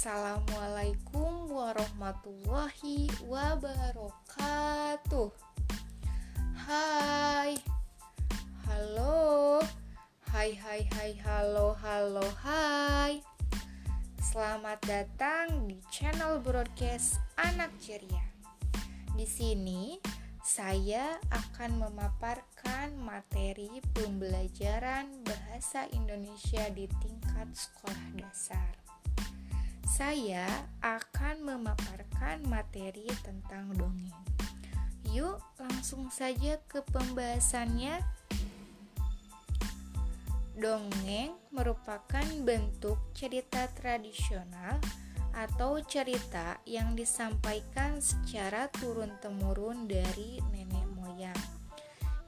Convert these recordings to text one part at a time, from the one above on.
Assalamualaikum warahmatullahi wabarakatuh. Hai, halo, hai, hai, hai, halo, halo, hai. Selamat datang di channel broadcast Anak Ceria. Di sini saya akan memaparkan materi pembelajaran bahasa Indonesia di tingkat sekolah dasar saya akan memaparkan materi tentang dongeng. Yuk, langsung saja ke pembahasannya. Dongeng merupakan bentuk cerita tradisional atau cerita yang disampaikan secara turun-temurun dari nenek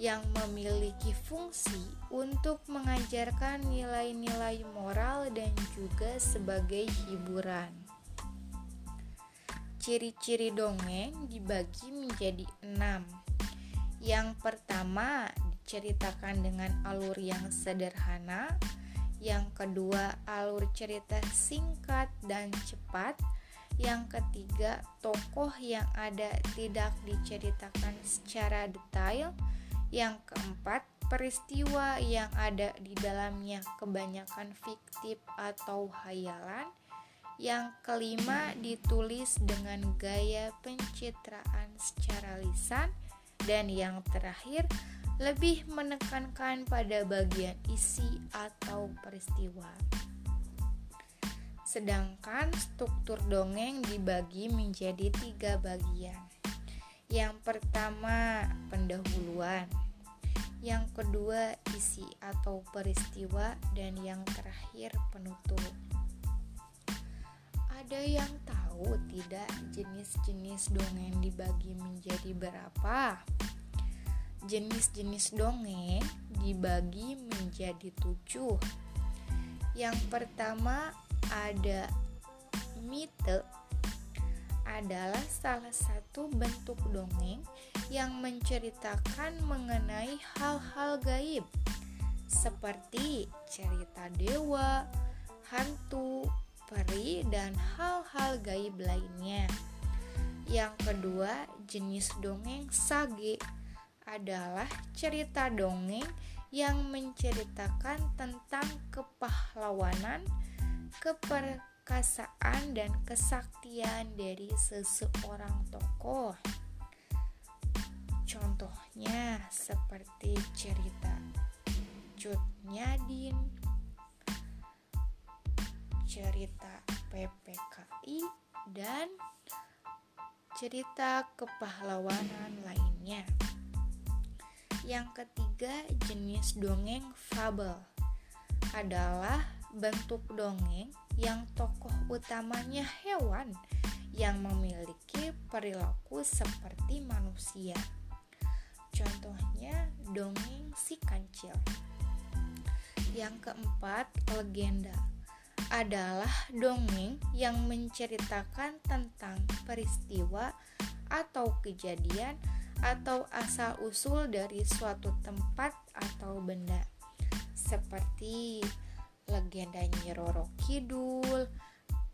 yang memiliki fungsi untuk mengajarkan nilai-nilai moral dan juga sebagai hiburan. Ciri-ciri dongeng dibagi menjadi enam. Yang pertama diceritakan dengan alur yang sederhana. Yang kedua, alur cerita singkat dan cepat. Yang ketiga, tokoh yang ada tidak diceritakan secara detail. Yang keempat, peristiwa yang ada di dalamnya kebanyakan fiktif atau hayalan. Yang kelima, ditulis dengan gaya pencitraan secara lisan. Dan yang terakhir, lebih menekankan pada bagian isi atau peristiwa. Sedangkan struktur dongeng dibagi menjadi tiga bagian. Yang pertama, pendahuluan. Yang kedua, isi atau peristiwa dan yang terakhir penutup. Ada yang tahu tidak jenis-jenis dongeng dibagi menjadi berapa? Jenis-jenis dongeng dibagi menjadi tujuh. Yang pertama ada mite adalah salah satu bentuk dongeng yang menceritakan mengenai hal-hal gaib seperti cerita dewa, hantu, peri, dan hal-hal gaib lainnya. Yang kedua, jenis dongeng sage adalah cerita dongeng yang menceritakan tentang kepahlawanan, keper perkasaan dan kesaktian dari seseorang tokoh. Contohnya seperti cerita Cut Nyadin, cerita PPKI, dan cerita kepahlawanan lainnya. Yang ketiga, jenis dongeng fabel adalah bentuk dongeng yang tokoh utamanya hewan yang memiliki perilaku seperti manusia. Contohnya dongeng si kancil. Yang keempat, legenda adalah dongeng yang menceritakan tentang peristiwa atau kejadian atau asal-usul dari suatu tempat atau benda. Seperti legenda Nyi Roro Kidul,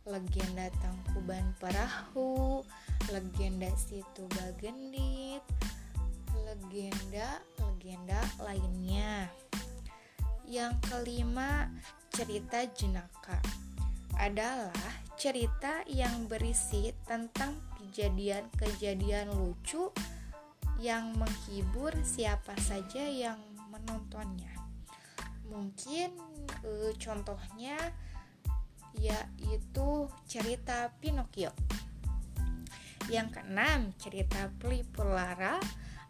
legenda Tangkuban Perahu, legenda Situ Bagendit, legenda-legenda lainnya. Yang kelima, cerita jenaka adalah cerita yang berisi tentang kejadian-kejadian lucu yang menghibur siapa saja yang menontonnya. Mungkin e, contohnya yaitu cerita Pinocchio. Yang keenam, cerita Plipulara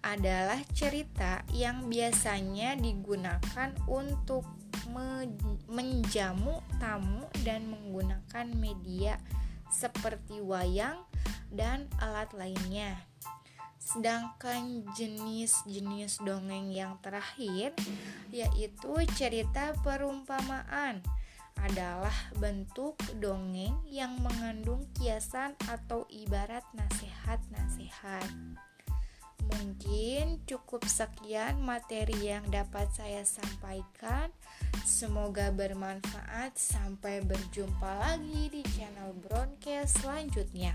adalah cerita yang biasanya digunakan untuk menjamu tamu dan menggunakan media seperti wayang dan alat lainnya. Sedangkan jenis-jenis dongeng yang terakhir yaitu cerita perumpamaan adalah bentuk dongeng yang mengandung kiasan atau ibarat nasihat-nasihat. Mungkin cukup sekian materi yang dapat saya sampaikan. Semoga bermanfaat. Sampai berjumpa lagi di channel Broadcast selanjutnya.